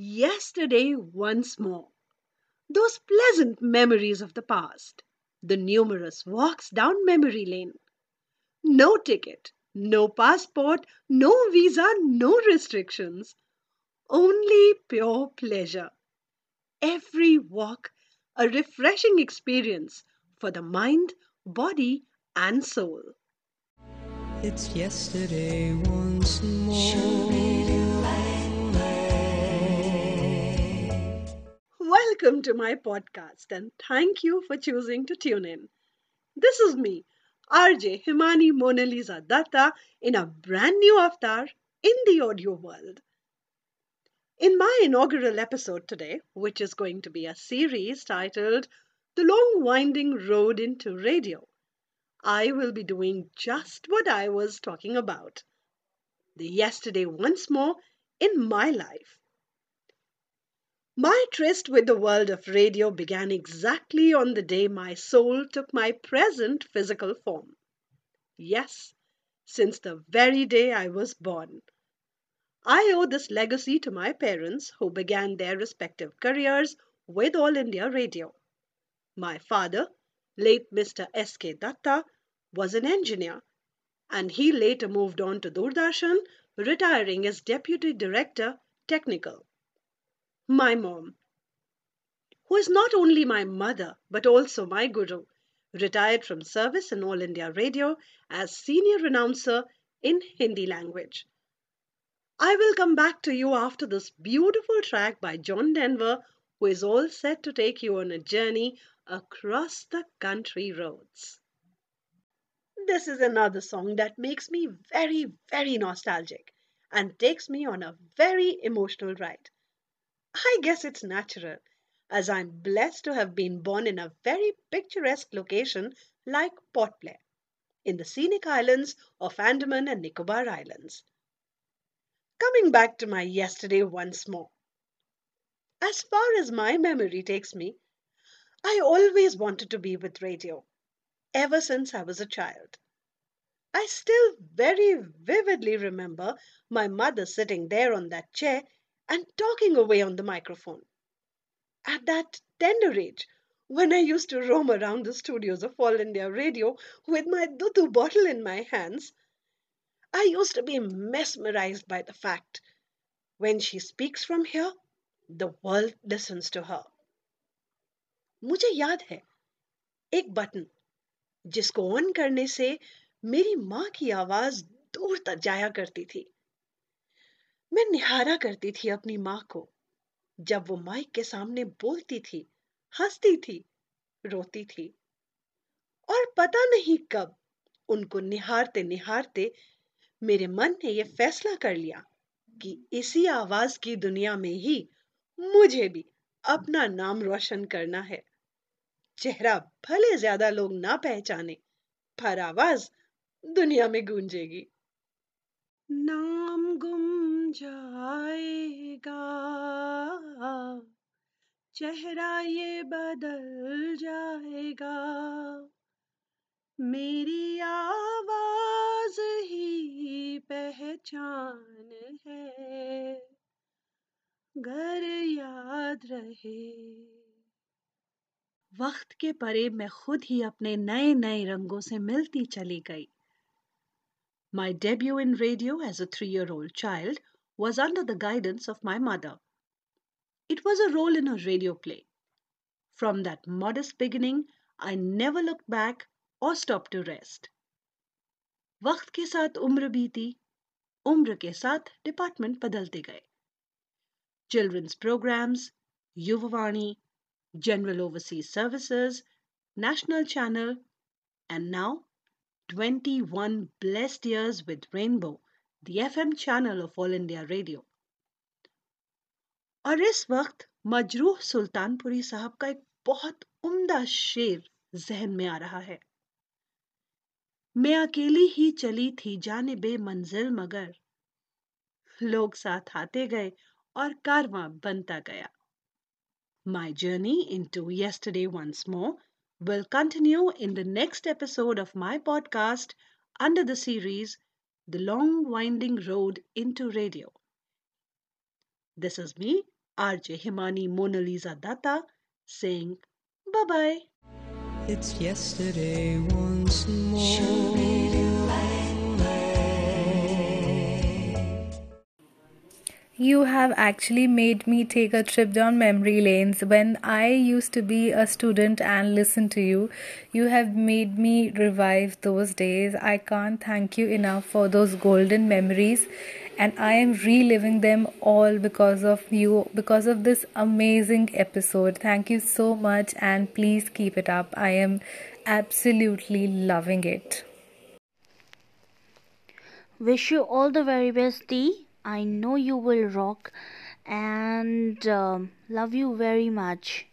Yesterday once more. Those pleasant memories of the past, the numerous walks down memory lane. No ticket, no passport, no visa, no restrictions. Only pure pleasure. Every walk a refreshing experience for the mind, body, and soul. It's yesterday once more. Welcome to my podcast and thank you for choosing to tune in. This is me, RJ Himani Mona Lisa Datta, in a brand new avatar in the audio world. In my inaugural episode today, which is going to be a series titled The Long Winding Road into Radio, I will be doing just what I was talking about. The yesterday once more in my life. My tryst with the world of radio began exactly on the day my soul took my present physical form. Yes, since the very day I was born. I owe this legacy to my parents who began their respective careers with All India Radio. My father, late Mr. S.K. Datta, was an engineer and he later moved on to Doordarshan, retiring as Deputy Director Technical. My mom, who is not only my mother but also my guru, retired from service in All India Radio as senior announcer in Hindi language. I will come back to you after this beautiful track by John Denver, who is all set to take you on a journey across the country roads. This is another song that makes me very, very nostalgic and takes me on a very emotional ride. I guess it's natural, as I'm blessed to have been born in a very picturesque location like Port Blair, in the scenic islands of Andaman and Nicobar Islands. Coming back to my yesterday once more. As far as my memory takes me, I always wanted to be with radio, ever since I was a child. I still very vividly remember my mother sitting there on that chair and talking away on the microphone. At that tender age, when I used to roam around the studios of All India Radio with my dudu bottle in my hands, I used to be mesmerized by the fact when she speaks from here, the world listens to her. मुझे याद है एक button जिसको on करने से मेरी माँ की आवाज दूर तक जाया करती थी मैं निहारा करती थी अपनी माँ को। जब वो माइक के सामने बोलती थी, हंसती थी, रोती थी, और पता नहीं कब उनको निहारते निहारते मेरे मन ने यह फैसला कर लिया कि इसी आवाज़ की दुनिया में ही मुझे भी अपना नाम रोशन करना है। चेहरा भले ज़्यादा लोग ना पहचाने, पर आवाज़ दुनिया में गूंजेगी। नाम गुम चेहरा ये बदल जाएगा। मेरी आवाज़ ही पहचान है। घर याद रहे। वक्त के परे मैं खुद ही अपने नए नए रंगों से मिलती चली गई। My debut in radio as a three year old child was under the guidance of my mother It was a role in a radio play. From that modest beginning, I never looked back और stop to rest वक्त के साथ उम्र बीती उम्र के साथ department बदलते गए children's programmes Yuvvani general overseas services national channel and now 21 blessed years with Rainbow, the FM channel of All India Radio. और इस वक्त मजरूह सुल्तानपुरी साहब का एक बहुत उम्दा शेर जहन में आ रहा है। मैं अकेली ही चली थी जाने बे मंजिल मगर। लोग साथ आते गए और कारवा बनता गया। My journey into yesterday once more will continue in the next episode of my podcast under the series the long winding road into radio This is me, RJ Himani Mona Lisa Datta saying bye bye. It's yesterday once more. You have actually made me take a trip down memory lanes. When I used to be a student and listen to you, you have made me revive those days. I can't thank you enough for those golden memories, and I am reliving them all because of you, because of this amazing episode. Thank you so much, and please keep it up. I am absolutely loving it. Wish you all the very best, Dee. I know you will rock and um, love you very much.